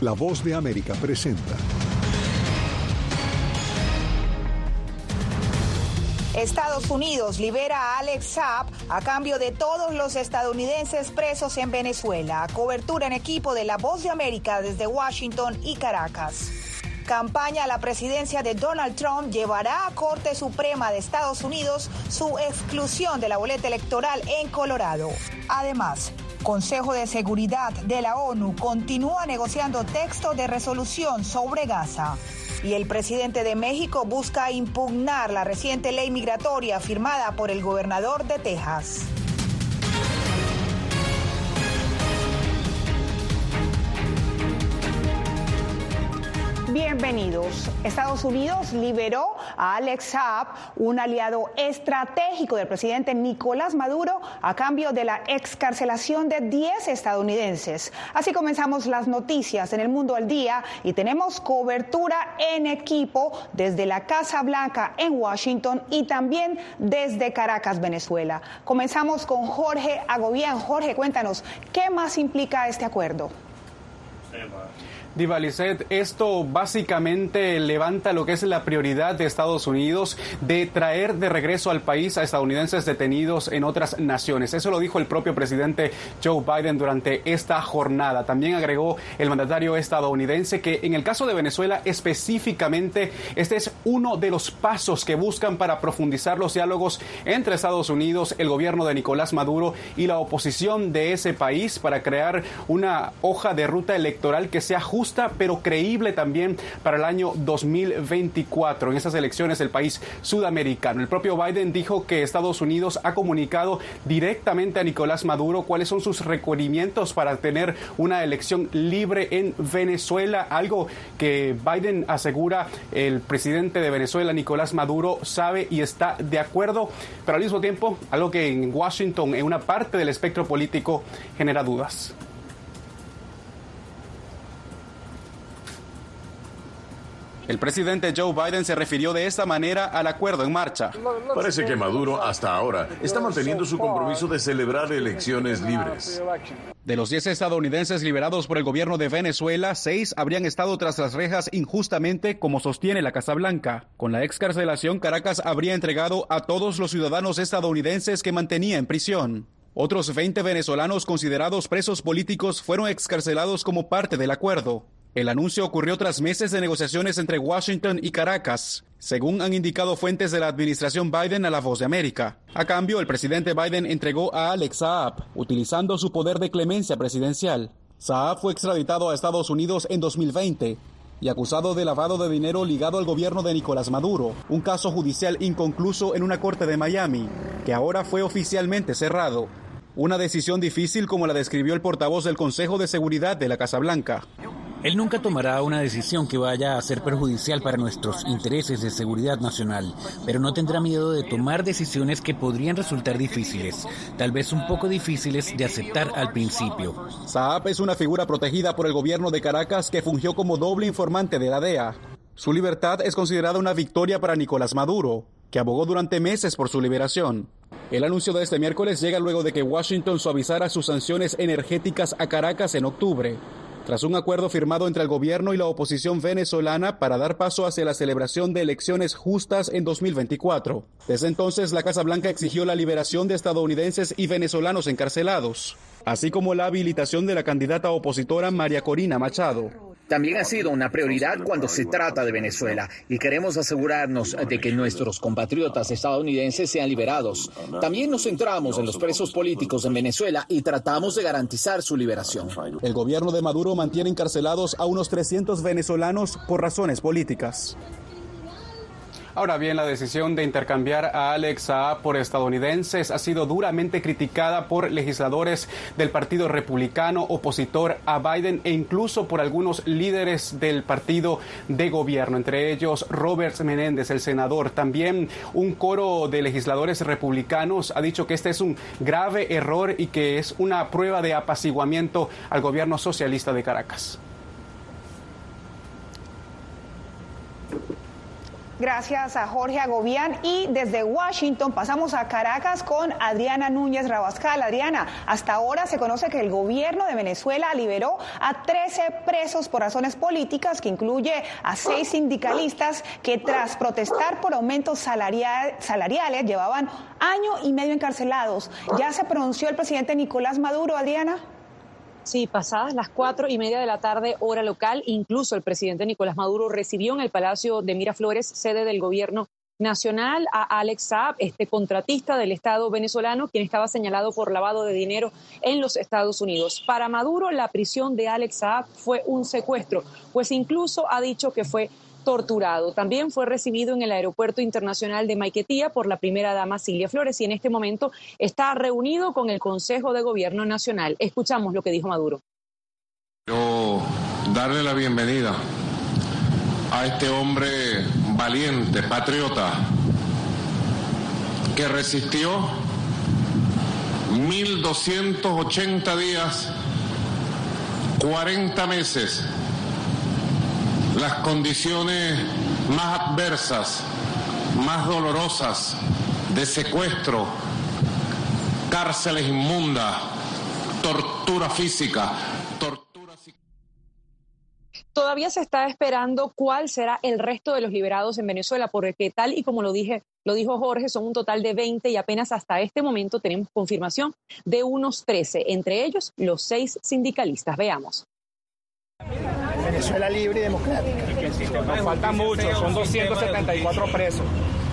La voz de América presenta. Estados Unidos libera a Alex Saab a cambio de todos los estadounidenses presos en Venezuela. Cobertura en equipo de La Voz de América desde Washington y Caracas. Campaña a la presidencia de Donald Trump llevará a Corte Suprema de Estados Unidos su exclusión de la boleta electoral en Colorado. Además, Consejo de Seguridad de la ONU continúa negociando texto de resolución sobre Gaza. Y el presidente de México busca impugnar la reciente ley migratoria firmada por el gobernador de Texas. Bienvenidos. Estados Unidos liberó a Alex Saab, un aliado estratégico del presidente Nicolás Maduro, a cambio de la excarcelación de 10 estadounidenses. Así comenzamos las noticias en el mundo al día y tenemos cobertura en equipo desde la Casa Blanca en Washington y también desde Caracas, Venezuela. Comenzamos con Jorge Agobián. Jorge, cuéntanos, ¿qué más implica este acuerdo? Divalicet, esto básicamente levanta lo que es la prioridad de Estados Unidos de traer de regreso al país a estadounidenses detenidos en otras naciones. Eso lo dijo el propio presidente Joe Biden durante esta jornada. También agregó el mandatario estadounidense que en el caso de Venezuela específicamente este es uno de los pasos que buscan para profundizar los diálogos entre Estados Unidos, el gobierno de Nicolás Maduro y la oposición de ese país para crear una hoja de ruta electoral que sea justa pero creíble también para el año 2024 en esas elecciones del país sudamericano. El propio Biden dijo que Estados Unidos ha comunicado directamente a Nicolás Maduro cuáles son sus requerimientos para tener una elección libre en Venezuela, algo que Biden asegura el presidente de Venezuela, Nicolás Maduro, sabe y está de acuerdo, pero al mismo tiempo algo que en Washington, en una parte del espectro político, genera dudas. El presidente Joe Biden se refirió de esta manera al acuerdo en marcha. Parece que Maduro hasta ahora está manteniendo su compromiso de celebrar elecciones libres. De los 10 estadounidenses liberados por el gobierno de Venezuela, seis habrían estado tras las rejas injustamente, como sostiene la Casa Blanca. Con la excarcelación, Caracas habría entregado a todos los ciudadanos estadounidenses que mantenía en prisión. Otros 20 venezolanos considerados presos políticos fueron excarcelados como parte del acuerdo. El anuncio ocurrió tras meses de negociaciones entre Washington y Caracas, según han indicado fuentes de la administración Biden a la voz de América. A cambio, el presidente Biden entregó a Alex Saab, utilizando su poder de clemencia presidencial. Saab fue extraditado a Estados Unidos en 2020 y acusado de lavado de dinero ligado al gobierno de Nicolás Maduro, un caso judicial inconcluso en una corte de Miami, que ahora fue oficialmente cerrado. Una decisión difícil como la describió el portavoz del Consejo de Seguridad de la Casa Blanca. Él nunca tomará una decisión que vaya a ser perjudicial para nuestros intereses de seguridad nacional, pero no tendrá miedo de tomar decisiones que podrían resultar difíciles, tal vez un poco difíciles de aceptar al principio. Saab es una figura protegida por el gobierno de Caracas que fungió como doble informante de la DEA. Su libertad es considerada una victoria para Nicolás Maduro, que abogó durante meses por su liberación. El anuncio de este miércoles llega luego de que Washington suavizara sus sanciones energéticas a Caracas en octubre tras un acuerdo firmado entre el gobierno y la oposición venezolana para dar paso hacia la celebración de elecciones justas en 2024. Desde entonces, la Casa Blanca exigió la liberación de estadounidenses y venezolanos encarcelados, así como la habilitación de la candidata opositora María Corina Machado también ha sido una prioridad cuando se trata de Venezuela y queremos asegurarnos de que nuestros compatriotas estadounidenses sean liberados. También nos centramos en los presos políticos en Venezuela y tratamos de garantizar su liberación. El gobierno de Maduro mantiene encarcelados a unos 300 venezolanos por razones políticas. Ahora bien, la decisión de intercambiar a Alex Saab por estadounidenses ha sido duramente criticada por legisladores del Partido Republicano opositor a Biden e incluso por algunos líderes del partido de gobierno, entre ellos Robert Menéndez, el senador. También un coro de legisladores republicanos ha dicho que este es un grave error y que es una prueba de apaciguamiento al gobierno socialista de Caracas. Gracias a Jorge Agobián y desde Washington pasamos a Caracas con Adriana Núñez Rabascal. Adriana, hasta ahora se conoce que el gobierno de Venezuela liberó a 13 presos por razones políticas, que incluye a seis sindicalistas que tras protestar por aumentos salariales llevaban año y medio encarcelados. ¿Ya se pronunció el presidente Nicolás Maduro, Adriana? Sí, pasadas las cuatro y media de la tarde, hora local, incluso el presidente Nicolás Maduro recibió en el Palacio de Miraflores, sede del gobierno nacional, a Alex Saab, este contratista del Estado venezolano, quien estaba señalado por lavado de dinero en los Estados Unidos. Para Maduro, la prisión de Alex Saab fue un secuestro, pues incluso ha dicho que fue torturado. También fue recibido en el Aeropuerto Internacional de Maiquetía por la primera dama Silvia Flores y en este momento está reunido con el Consejo de Gobierno Nacional. Escuchamos lo que dijo Maduro. Quiero darle la bienvenida a este hombre valiente, patriota, que resistió 1280 días, 40 meses las condiciones más adversas, más dolorosas de secuestro, cárceles inmundas, tortura física, Todavía se está esperando cuál será el resto de los liberados en Venezuela, porque tal y como lo lo dijo Jorge, son un total de 20 y apenas hasta este momento tenemos confirmación de unos 13, entre ellos los seis sindicalistas. Veamos. Venezuela libre y democrática. Nos falta mucho, son 274 presos.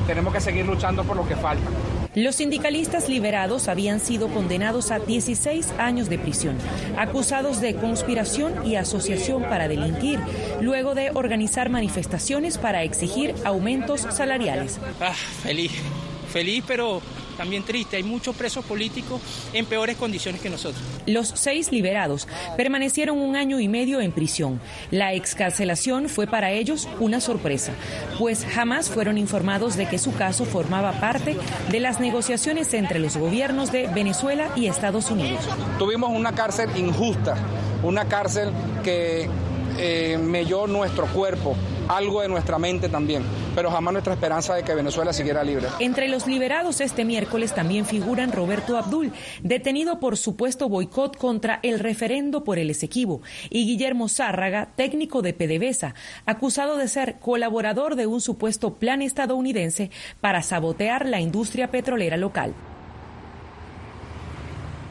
Tenemos que seguir luchando por lo que falta. Los sindicalistas liberados habían sido condenados a 16 años de prisión, acusados de conspiración y asociación para delinquir, luego de organizar manifestaciones para exigir aumentos salariales. Ah, feliz, feliz, pero también triste. Hay muchos presos políticos en peores condiciones que nosotros. Los seis liberados permanecieron un año y medio en prisión. La excarcelación fue para ellos una sorpresa, pues jamás fueron informados de que su caso formaba parte de las negociaciones entre los gobiernos de Venezuela y Estados Unidos. Tuvimos una cárcel injusta, una cárcel que eh, melló nuestro cuerpo, algo de nuestra mente también, pero jamás nuestra esperanza de que Venezuela siguiera libre. Entre los liberados este miércoles también figuran Roberto Abdul, detenido por supuesto boicot contra el referendo por el Esequibo, y Guillermo Zárraga, técnico de PDVSA, acusado de ser colaborador de un supuesto plan estadounidense para sabotear la industria petrolera local.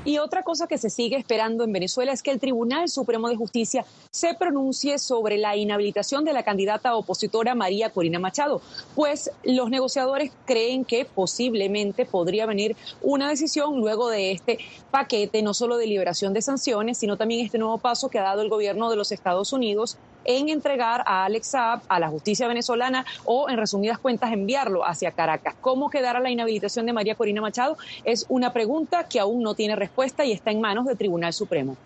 Y otra cosa que se sigue esperando en Venezuela es que el Tribunal Supremo de Justicia se pronuncie sobre la inhabilitación de la candidata opositora María Corina Machado, pues los negociadores creen que posiblemente podría venir una decisión luego de este paquete, no solo de liberación de sanciones, sino también este nuevo paso que ha dado el gobierno de los Estados Unidos en entregar a Alex Saab a la justicia venezolana o, en resumidas cuentas, enviarlo hacia Caracas. ¿Cómo quedará la inhabilitación de María Corina Machado? Es una pregunta que aún no tiene respuesta y está en manos del Tribunal Supremo.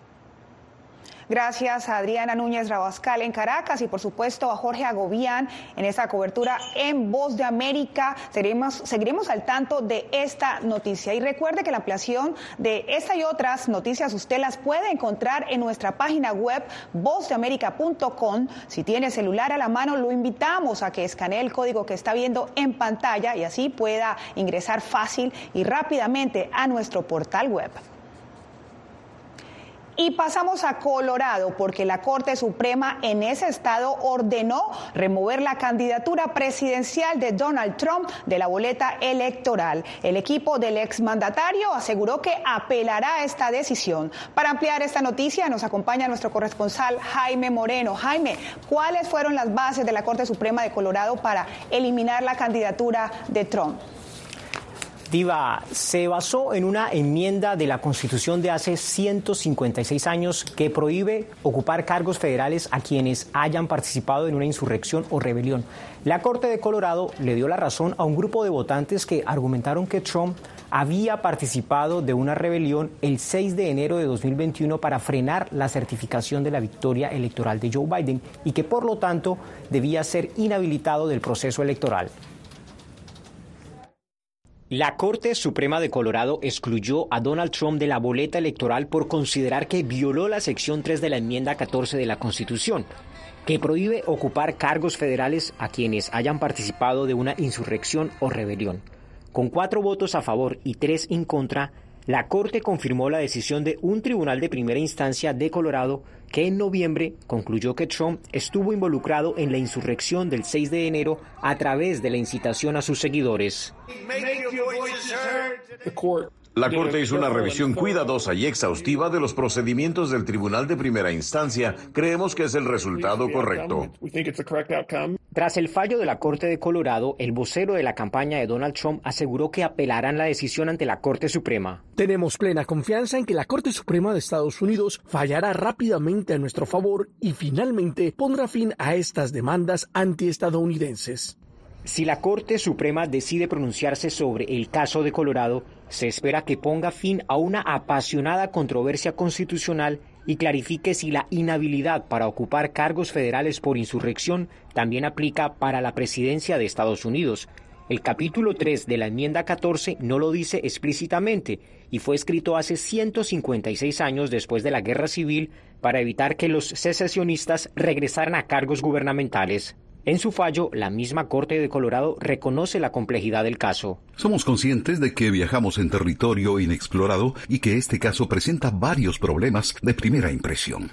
Gracias a Adriana Núñez Rabascal en Caracas y por supuesto a Jorge Agobián en esta cobertura en Voz de América. Seguiremos, seguiremos al tanto de esta noticia. Y recuerde que la ampliación de esta y otras noticias usted las puede encontrar en nuestra página web vozdeamerica.com. Si tiene celular a la mano, lo invitamos a que escanee el código que está viendo en pantalla y así pueda ingresar fácil y rápidamente a nuestro portal web. Y pasamos a Colorado porque la Corte Suprema en ese estado ordenó remover la candidatura presidencial de Donald Trump de la boleta electoral. El equipo del exmandatario aseguró que apelará a esta decisión. Para ampliar esta noticia nos acompaña nuestro corresponsal Jaime Moreno. Jaime, ¿cuáles fueron las bases de la Corte Suprema de Colorado para eliminar la candidatura de Trump? Se basó en una enmienda de la Constitución de hace 156 años que prohíbe ocupar cargos federales a quienes hayan participado en una insurrección o rebelión. La Corte de Colorado le dio la razón a un grupo de votantes que argumentaron que Trump había participado de una rebelión el 6 de enero de 2021 para frenar la certificación de la victoria electoral de Joe Biden y que por lo tanto debía ser inhabilitado del proceso electoral. La Corte Suprema de Colorado excluyó a Donald Trump de la boleta electoral por considerar que violó la sección 3 de la enmienda 14 de la Constitución, que prohíbe ocupar cargos federales a quienes hayan participado de una insurrección o rebelión. Con cuatro votos a favor y tres en contra, la Corte confirmó la decisión de un tribunal de primera instancia de Colorado que en noviembre concluyó que Trump estuvo involucrado en la insurrección del 6 de enero a través de la incitación a sus seguidores. La Corte hizo una revisión cuidadosa y exhaustiva de los procedimientos del Tribunal de Primera Instancia. Creemos que es el resultado correcto. Tras el fallo de la Corte de Colorado, el vocero de la campaña de Donald Trump aseguró que apelarán la decisión ante la Corte Suprema. Tenemos plena confianza en que la Corte Suprema de Estados Unidos fallará rápidamente a nuestro favor y finalmente pondrá fin a estas demandas antiestadounidenses. Si la Corte Suprema decide pronunciarse sobre el caso de Colorado, se espera que ponga fin a una apasionada controversia constitucional y clarifique si la inhabilidad para ocupar cargos federales por insurrección también aplica para la presidencia de Estados Unidos. El capítulo 3 de la enmienda 14 no lo dice explícitamente y fue escrito hace 156 años después de la Guerra Civil para evitar que los secesionistas regresaran a cargos gubernamentales. En su fallo, la misma Corte de Colorado reconoce la complejidad del caso. Somos conscientes de que viajamos en territorio inexplorado y que este caso presenta varios problemas de primera impresión.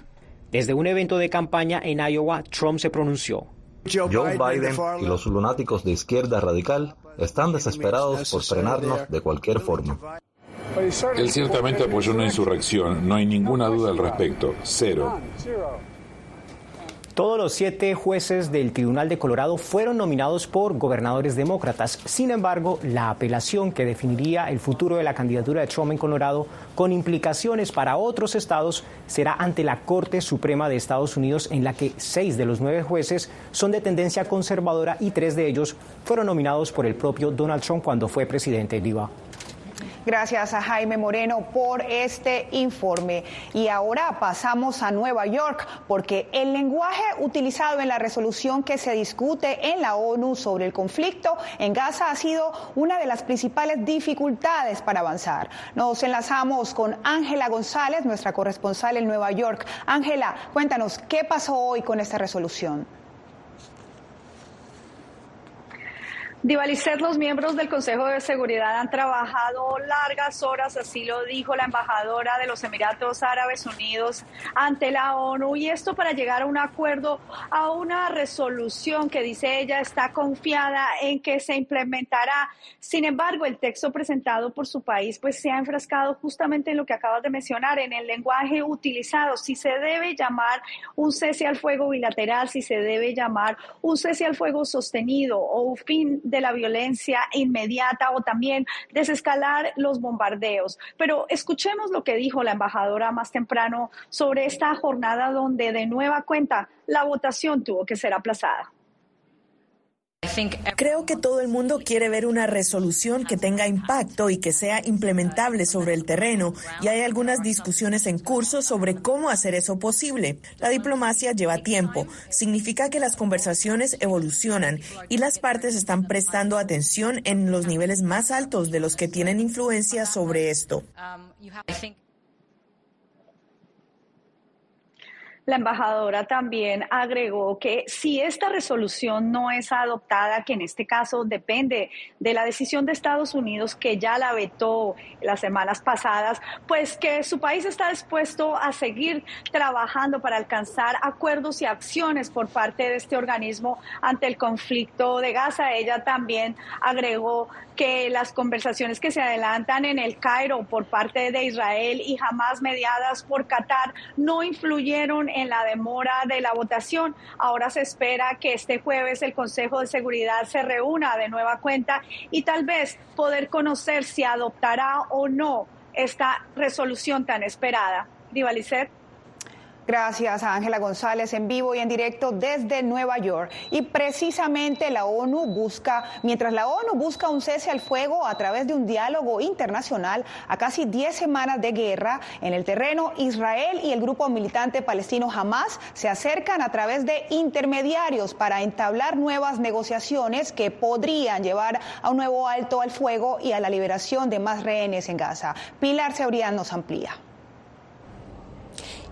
Desde un evento de campaña en Iowa, Trump se pronunció. Joe Biden y los lunáticos de izquierda radical están desesperados por frenarnos de cualquier forma. Él ciertamente apoyó una insurrección, no hay ninguna duda al respecto. Cero. Todos los siete jueces del Tribunal de Colorado fueron nominados por gobernadores demócratas. Sin embargo, la apelación que definiría el futuro de la candidatura de Trump en Colorado, con implicaciones para otros estados, será ante la Corte Suprema de Estados Unidos, en la que seis de los nueve jueces son de tendencia conservadora y tres de ellos fueron nominados por el propio Donald Trump cuando fue presidente. Diva. Gracias a Jaime Moreno por este informe. Y ahora pasamos a Nueva York, porque el lenguaje utilizado en la resolución que se discute en la ONU sobre el conflicto en Gaza ha sido una de las principales dificultades para avanzar. Nos enlazamos con Ángela González, nuestra corresponsal en Nueva York. Ángela, cuéntanos, ¿qué pasó hoy con esta resolución? Divalicet, los miembros del Consejo de Seguridad han trabajado largas horas, así lo dijo la embajadora de los Emiratos Árabes Unidos ante la ONU, y esto para llegar a un acuerdo, a una resolución que dice ella está confiada en que se implementará. Sin embargo, el texto presentado por su país pues se ha enfrascado justamente en lo que acabas de mencionar, en el lenguaje utilizado, si se debe llamar un cese al fuego bilateral, si se debe llamar un cese al fuego sostenido o un fin de la violencia inmediata o también desescalar los bombardeos. Pero escuchemos lo que dijo la embajadora más temprano sobre esta jornada donde de nueva cuenta la votación tuvo que ser aplazada. Creo que todo el mundo quiere ver una resolución que tenga impacto y que sea implementable sobre el terreno, y hay algunas discusiones en curso sobre cómo hacer eso posible. La diplomacia lleva tiempo, significa que las conversaciones evolucionan y las partes están prestando atención en los niveles más altos de los que tienen influencia sobre esto. La embajadora también agregó que si esta resolución no es adoptada, que en este caso depende de la decisión de Estados Unidos, que ya la vetó las semanas pasadas, pues que su país está dispuesto a seguir trabajando para alcanzar acuerdos y acciones por parte de este organismo ante el conflicto de Gaza. Ella también agregó que las conversaciones que se adelantan en el Cairo por parte de Israel y jamás mediadas por Qatar no influyeron en la demora de la votación. Ahora se espera que este jueves el Consejo de Seguridad se reúna de nueva cuenta y tal vez poder conocer si adoptará o no esta resolución tan esperada. Divalicet. Gracias a Ángela González en vivo y en directo desde Nueva York. Y precisamente la ONU busca, mientras la ONU busca un cese al fuego a través de un diálogo internacional a casi 10 semanas de guerra en el terreno, Israel y el grupo militante palestino Hamas se acercan a través de intermediarios para entablar nuevas negociaciones que podrían llevar a un nuevo alto al fuego y a la liberación de más rehenes en Gaza. Pilar Cebrián nos amplía.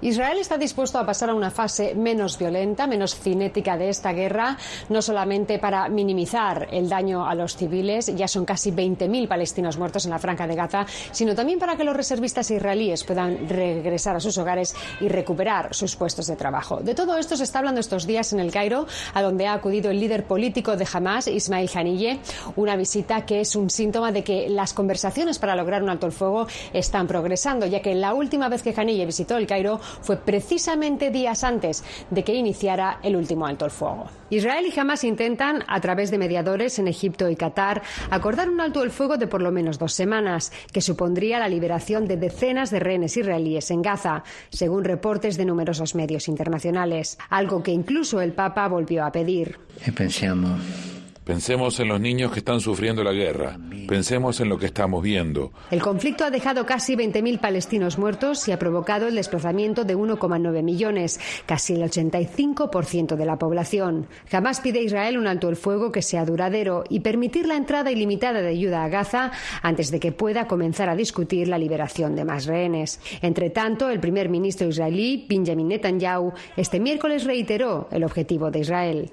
Israel está dispuesto a pasar a una fase menos violenta, menos cinética de esta guerra, no solamente para minimizar el daño a los civiles, ya son casi 20.000 palestinos muertos en la franja de Gaza, sino también para que los reservistas israelíes puedan regresar a sus hogares y recuperar sus puestos de trabajo. De todo esto se está hablando estos días en el Cairo, a donde ha acudido el líder político de Hamas, Ismail Haniyeh, una visita que es un síntoma de que las conversaciones para lograr un alto el fuego están progresando, ya que la última vez que Haniyeh visitó el Cairo fue precisamente días antes de que iniciara el último alto el fuego. Israel y Hamas intentan, a través de mediadores en Egipto y Qatar, acordar un alto el fuego de por lo menos dos semanas, que supondría la liberación de decenas de rehenes israelíes en Gaza, según reportes de numerosos medios internacionales, algo que incluso el Papa volvió a pedir. Pensamos Pensemos en los niños que están sufriendo la guerra. Pensemos en lo que estamos viendo. El conflicto ha dejado casi 20.000 palestinos muertos y ha provocado el desplazamiento de 1,9 millones, casi el 85% de la población. Jamás pide Israel un alto el fuego que sea duradero y permitir la entrada ilimitada de ayuda a Gaza antes de que pueda comenzar a discutir la liberación de más rehenes. Entre tanto, el primer ministro israelí, Benjamin Netanyahu, este miércoles reiteró el objetivo de Israel.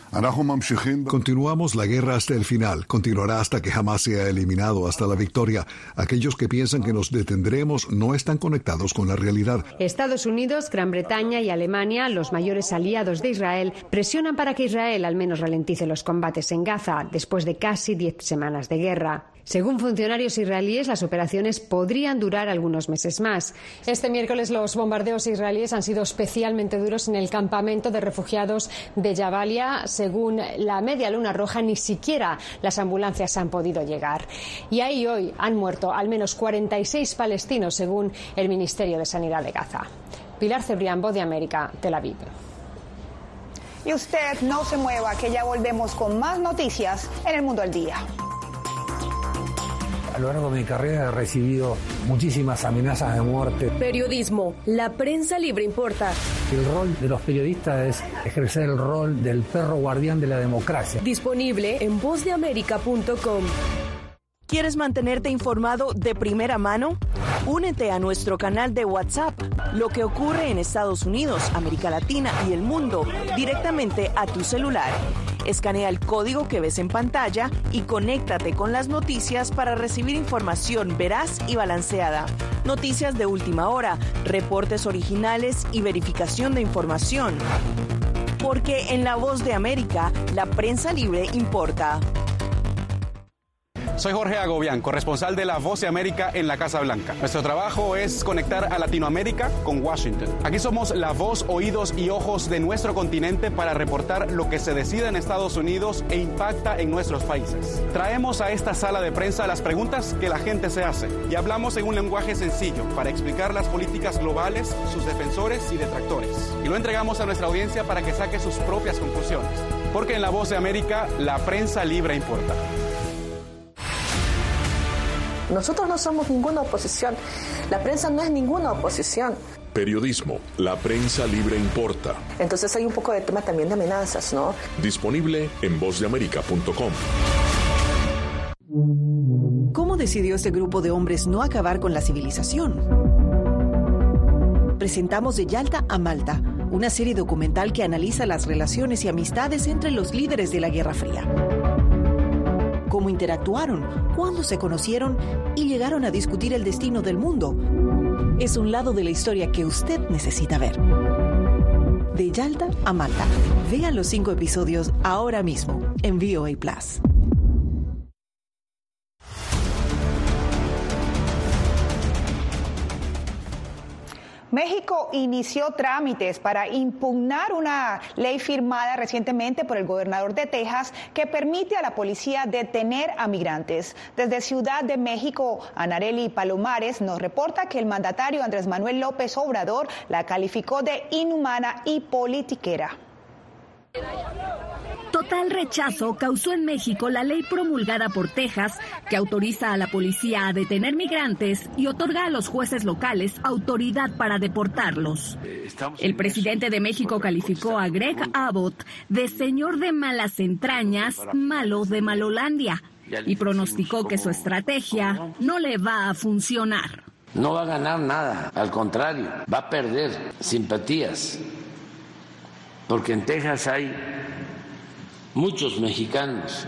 Continuamos la guerra hasta el final, continuará hasta que jamás sea eliminado, hasta la victoria. Aquellos que piensan que nos detendremos no están conectados con la realidad. Estados Unidos, Gran Bretaña y Alemania, los mayores aliados de Israel, presionan para que Israel al menos ralentice los combates en Gaza después de casi diez semanas de guerra. Según funcionarios israelíes, las operaciones podrían durar algunos meses más. Este miércoles los bombardeos israelíes han sido especialmente duros en el campamento de refugiados de Jabalia. Según la Media Luna Roja, ni siquiera las ambulancias han podido llegar. Y ahí hoy han muerto al menos 46 palestinos, según el Ministerio de Sanidad de Gaza. Pilar Cebrián, Voz de América, Tel Aviv. Y usted no se mueva, que ya volvemos con más noticias en el mundo al día. A lo largo de mi carrera he recibido muchísimas amenazas de muerte. Periodismo, la prensa libre importa. El rol de los periodistas es ejercer el rol del perro guardián de la democracia. Disponible en vozdeamerica.com. ¿Quieres mantenerte informado de primera mano? Únete a nuestro canal de WhatsApp. Lo que ocurre en Estados Unidos, América Latina y el mundo directamente a tu celular. Escanea el código que ves en pantalla y conéctate con las noticias para recibir información veraz y balanceada. Noticias de última hora, reportes originales y verificación de información. Porque en La Voz de América, la prensa libre importa. Soy Jorge Agobián, corresponsal de La Voz de América en la Casa Blanca. Nuestro trabajo es conectar a Latinoamérica con Washington. Aquí somos la voz, oídos y ojos de nuestro continente para reportar lo que se decide en Estados Unidos e impacta en nuestros países. Traemos a esta sala de prensa las preguntas que la gente se hace y hablamos en un lenguaje sencillo para explicar las políticas globales, sus defensores y detractores. Y lo entregamos a nuestra audiencia para que saque sus propias conclusiones. Porque en La Voz de América, la prensa libre importa. Nosotros no somos ninguna oposición. La prensa no es ninguna oposición. Periodismo, la prensa libre importa. Entonces hay un poco de tema también de amenazas, ¿no? Disponible en vozdeamerica.com. ¿Cómo decidió este grupo de hombres no acabar con la civilización? Presentamos de Yalta a Malta, una serie documental que analiza las relaciones y amistades entre los líderes de la Guerra Fría cómo interactuaron, cuándo se conocieron y llegaron a discutir el destino del mundo. Es un lado de la historia que usted necesita ver. De Yalta a Malta. Vean los cinco episodios ahora mismo en VOA Plus. México inició trámites para impugnar una ley firmada recientemente por el gobernador de Texas que permite a la policía detener a migrantes. Desde Ciudad de México, Anareli Palomares nos reporta que el mandatario Andrés Manuel López Obrador la calificó de inhumana y politiquera. Total rechazo causó en México la ley promulgada por Texas que autoriza a la policía a detener migrantes y otorga a los jueces locales autoridad para deportarlos. El presidente de México calificó a Greg Abbott de señor de malas entrañas, malo de Malolandia, y pronosticó que su estrategia no le va a funcionar. No va a ganar nada, al contrario, va a perder simpatías, porque en Texas hay muchos mexicanos,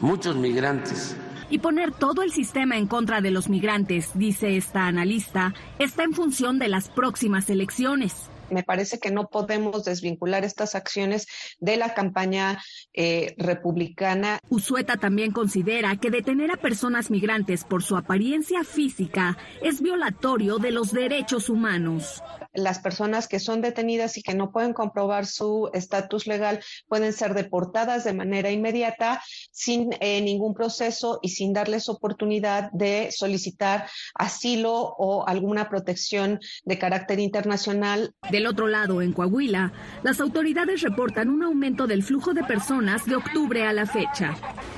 muchos migrantes. Y poner todo el sistema en contra de los migrantes, dice esta analista, está en función de las próximas elecciones me parece que no podemos desvincular estas acciones de la campaña eh, republicana. Usueta también considera que detener a personas migrantes por su apariencia física es violatorio de los derechos humanos las personas que son detenidas y que no pueden comprobar su estatus legal pueden ser deportadas de manera inmediata sin eh, ningún proceso y sin darles oportunidad de solicitar asilo o alguna protección de carácter internacional. Del otro lado, en Coahuila, las autoridades reportan un aumento del flujo de personas de octubre a la fecha.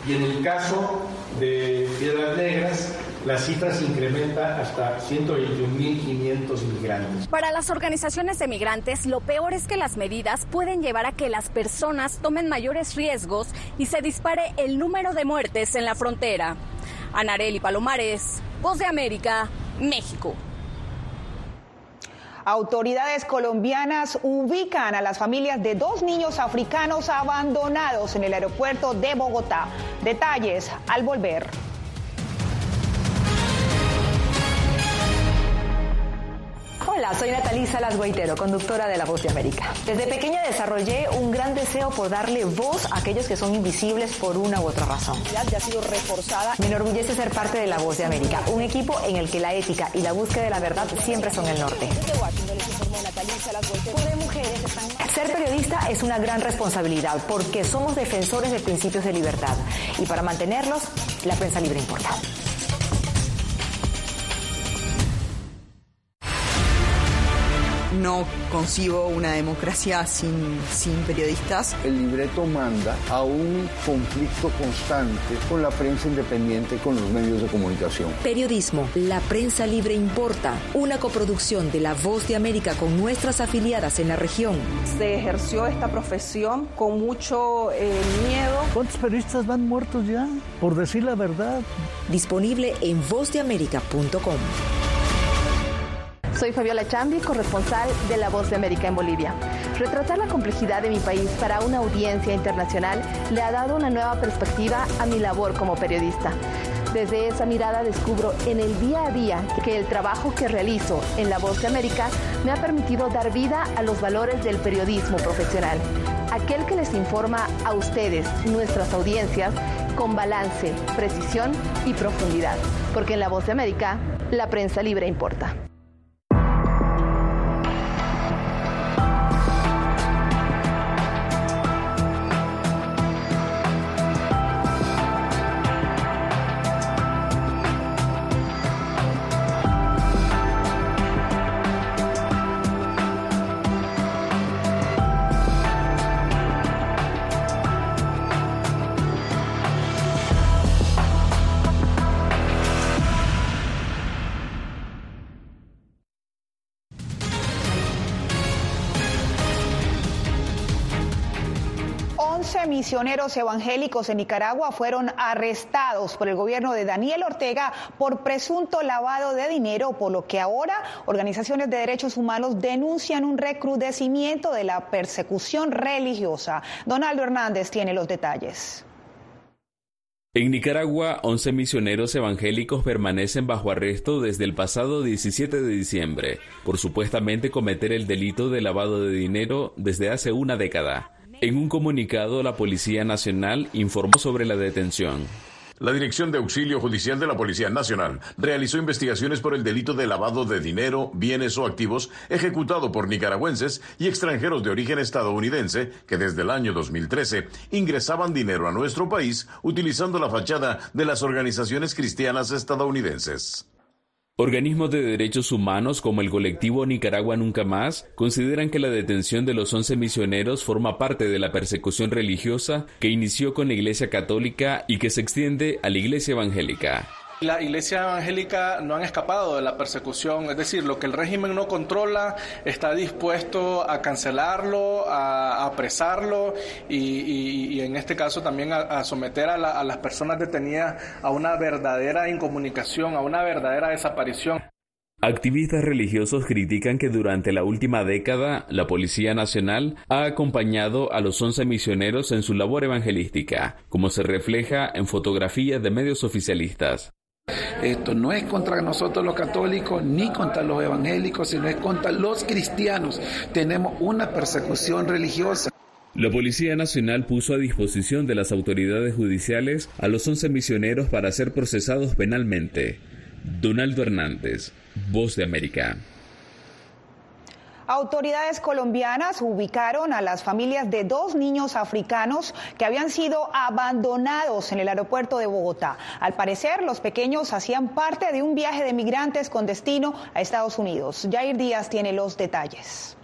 Y en el caso de Piedras Negras, la cifra se incrementa hasta 121.500 migrantes. Para las organizaciones de migrantes, lo peor es que las medidas pueden llevar a que las personas tomen mayores riesgos y se dispare el número de muertes en la frontera. Anareli Palomares, Voz de América, México. Autoridades colombianas ubican a las familias de dos niños africanos abandonados en el aeropuerto de Bogotá. Detalles al volver. Hola, soy Natalí Salas Guaitero, conductora de La Voz de América. Desde pequeña desarrollé un gran deseo por darle voz a aquellos que son invisibles por una u otra razón. Ya ha sido reforzada. Me enorgullece ser parte de La Voz de América, un equipo en el que la ética y la búsqueda de la verdad siempre son el norte. Ser periodista es una gran responsabilidad porque somos defensores de principios de libertad y para mantenerlos, la prensa libre importa. No concibo una democracia sin, sin periodistas. El libreto manda a un conflicto constante con la prensa independiente, con los medios de comunicación. Periodismo, la prensa libre importa, una coproducción de La Voz de América con nuestras afiliadas en la región. Se ejerció esta profesión con mucho eh, miedo. ¿Cuántos periodistas van muertos ya? Por decir la verdad. Disponible en vozdeamerica.com. Soy Fabiola Chambi, corresponsal de La Voz de América en Bolivia. Retratar la complejidad de mi país para una audiencia internacional le ha dado una nueva perspectiva a mi labor como periodista. Desde esa mirada descubro en el día a día que el trabajo que realizo en La Voz de América me ha permitido dar vida a los valores del periodismo profesional. Aquel que les informa a ustedes, nuestras audiencias, con balance, precisión y profundidad. Porque en La Voz de América, la prensa libre importa. Misioneros evangélicos en Nicaragua fueron arrestados por el gobierno de Daniel Ortega por presunto lavado de dinero, por lo que ahora organizaciones de derechos humanos denuncian un recrudecimiento de la persecución religiosa. Donaldo Hernández tiene los detalles. En Nicaragua, 11 misioneros evangélicos permanecen bajo arresto desde el pasado 17 de diciembre por supuestamente cometer el delito de lavado de dinero desde hace una década. En un comunicado, la Policía Nacional informó sobre la detención. La Dirección de Auxilio Judicial de la Policía Nacional realizó investigaciones por el delito de lavado de dinero, bienes o activos ejecutado por nicaragüenses y extranjeros de origen estadounidense que desde el año 2013 ingresaban dinero a nuestro país utilizando la fachada de las organizaciones cristianas estadounidenses. Organismos de derechos humanos como el colectivo Nicaragua Nunca Más consideran que la detención de los 11 misioneros forma parte de la persecución religiosa que inició con la Iglesia Católica y que se extiende a la Iglesia Evangélica. La iglesia evangélica no han escapado de la persecución, es decir, lo que el régimen no controla está dispuesto a cancelarlo, a, apresarlo y, en este caso también a, someter a, a las personas detenidas a una verdadera incomunicación, a una verdadera desaparición. Activistas religiosos critican que durante la última década la Policía Nacional ha acompañado a los 11 misioneros en su labor evangelística, como se refleja en fotografías de medios oficialistas. Esto no es contra nosotros los católicos ni contra los evangélicos, sino es contra los cristianos. Tenemos una persecución religiosa. La Policía Nacional puso a disposición de las autoridades judiciales a los 11 misioneros para ser procesados penalmente. Donaldo Hernández, Voz de América. Autoridades colombianas ubicaron a las familias de dos niños africanos que habían sido abandonados en el aeropuerto de Bogotá. Al parecer, los pequeños hacían parte de un viaje de migrantes con destino a Estados Unidos. Jair Díaz tiene los detalles.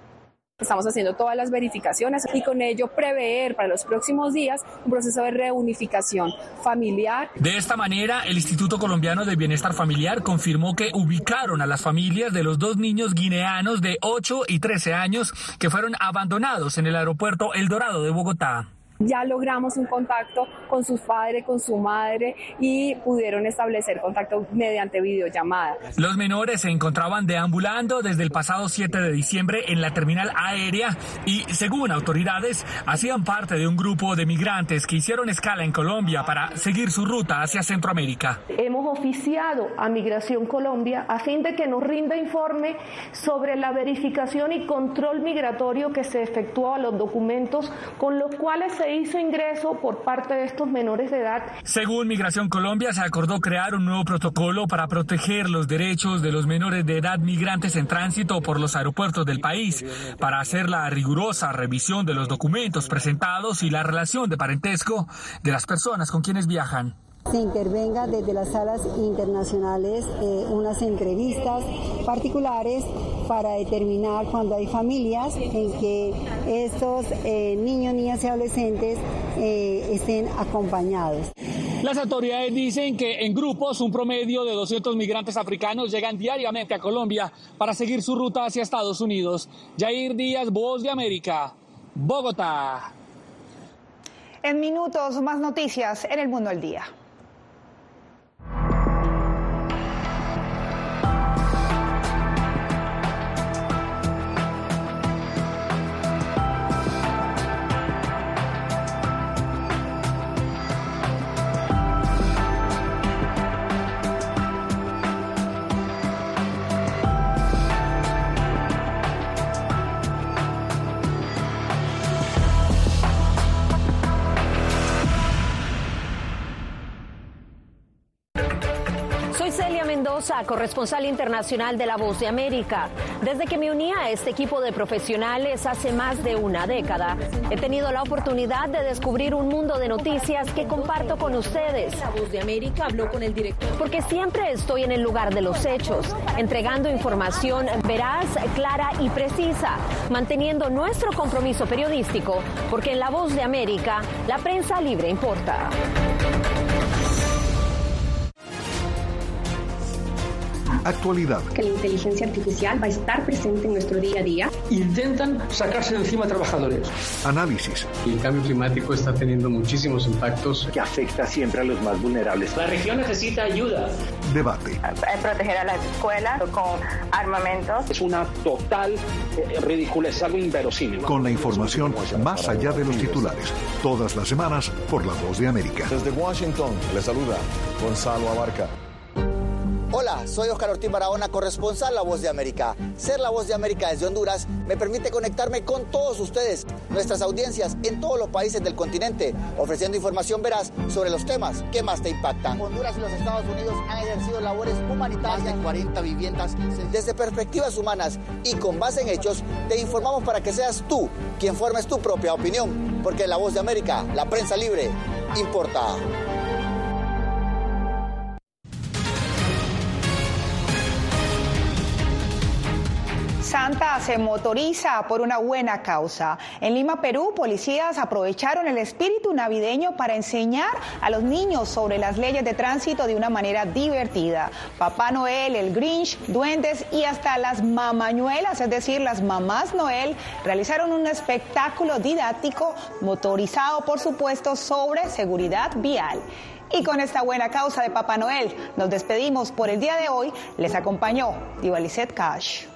Estamos haciendo todas las verificaciones y con ello prever para los próximos días un proceso de reunificación familiar. De esta manera, el Instituto Colombiano de Bienestar Familiar confirmó que ubicaron a las familias de los dos niños guineanos de 8 y 13 años que fueron abandonados en el aeropuerto El Dorado de Bogotá ya logramos un contacto con sus padres, con su madre y pudieron establecer contacto mediante videollamada. Los menores se encontraban deambulando desde el pasado 7 de diciembre en la terminal aérea y, según autoridades, hacían parte de un grupo de migrantes que hicieron escala en Colombia para seguir su ruta hacia Centroamérica. Hemos oficiado a Migración Colombia a fin de que nos rinda informe sobre la verificación y control migratorio que se efectuó a los documentos con los cuales se hizo ingreso por parte de estos menores de edad. Según Migración Colombia, se acordó crear un nuevo protocolo para proteger los derechos de los menores de edad migrantes en tránsito por los aeropuertos del país, para hacer la rigurosa revisión de los documentos presentados y la relación de parentesco de las personas con quienes viajan se intervenga desde las salas internacionales eh, unas entrevistas particulares para determinar cuando hay familias en que estos eh, niños, niñas y adolescentes eh, estén acompañados. Las autoridades dicen que en grupos un promedio de 200 migrantes africanos llegan diariamente a Colombia para seguir su ruta hacia Estados Unidos. Jair Díaz, Voz de América, Bogotá. En minutos, más noticias en el mundo al día. Corresponsal internacional de La Voz de América. Desde que me uní a este equipo de profesionales hace más de una década, he tenido la oportunidad de descubrir un mundo de noticias que comparto con ustedes. La Voz de América habló con el director. Porque siempre estoy en el lugar de los hechos, entregando información veraz, clara y precisa, manteniendo nuestro compromiso periodístico, porque en La Voz de América la prensa libre importa. Actualidad. Que la inteligencia artificial va a estar presente en nuestro día a día. Intentan sacarse de encima a trabajadores. Análisis. El cambio climático está teniendo muchísimos impactos. Que afecta siempre a los más vulnerables. La región necesita ayuda. Debate. Proteger a las escuelas con armamentos. Es una total eh, ridícula, es algo inverosímil. Con la información más allá de los titulares. Todas las semanas por La Voz de América. Desde Washington, le saluda Gonzalo Abarca. Hola, soy Oscar Ortiz Barahona, corresponsal La Voz de América. Ser La Voz de América desde Honduras me permite conectarme con todos ustedes, nuestras audiencias en todos los países del continente, ofreciendo información veraz sobre los temas que más te impactan. Honduras y los Estados Unidos han ejercido labores humanitarias en 40 viviendas. Desde perspectivas humanas y con base en hechos, te informamos para que seas tú quien formes tu propia opinión, porque La Voz de América, la prensa libre, importa. Se motoriza por una buena causa. En Lima, Perú, policías aprovecharon el espíritu navideño para enseñar a los niños sobre las leyes de tránsito de una manera divertida. Papá Noel, el Grinch, duendes y hasta las mamañuelas, es decir, las mamás Noel, realizaron un espectáculo didáctico motorizado, por supuesto, sobre seguridad vial. Y con esta buena causa de Papá Noel, nos despedimos por el día de hoy. Les acompañó Divalicet Cash.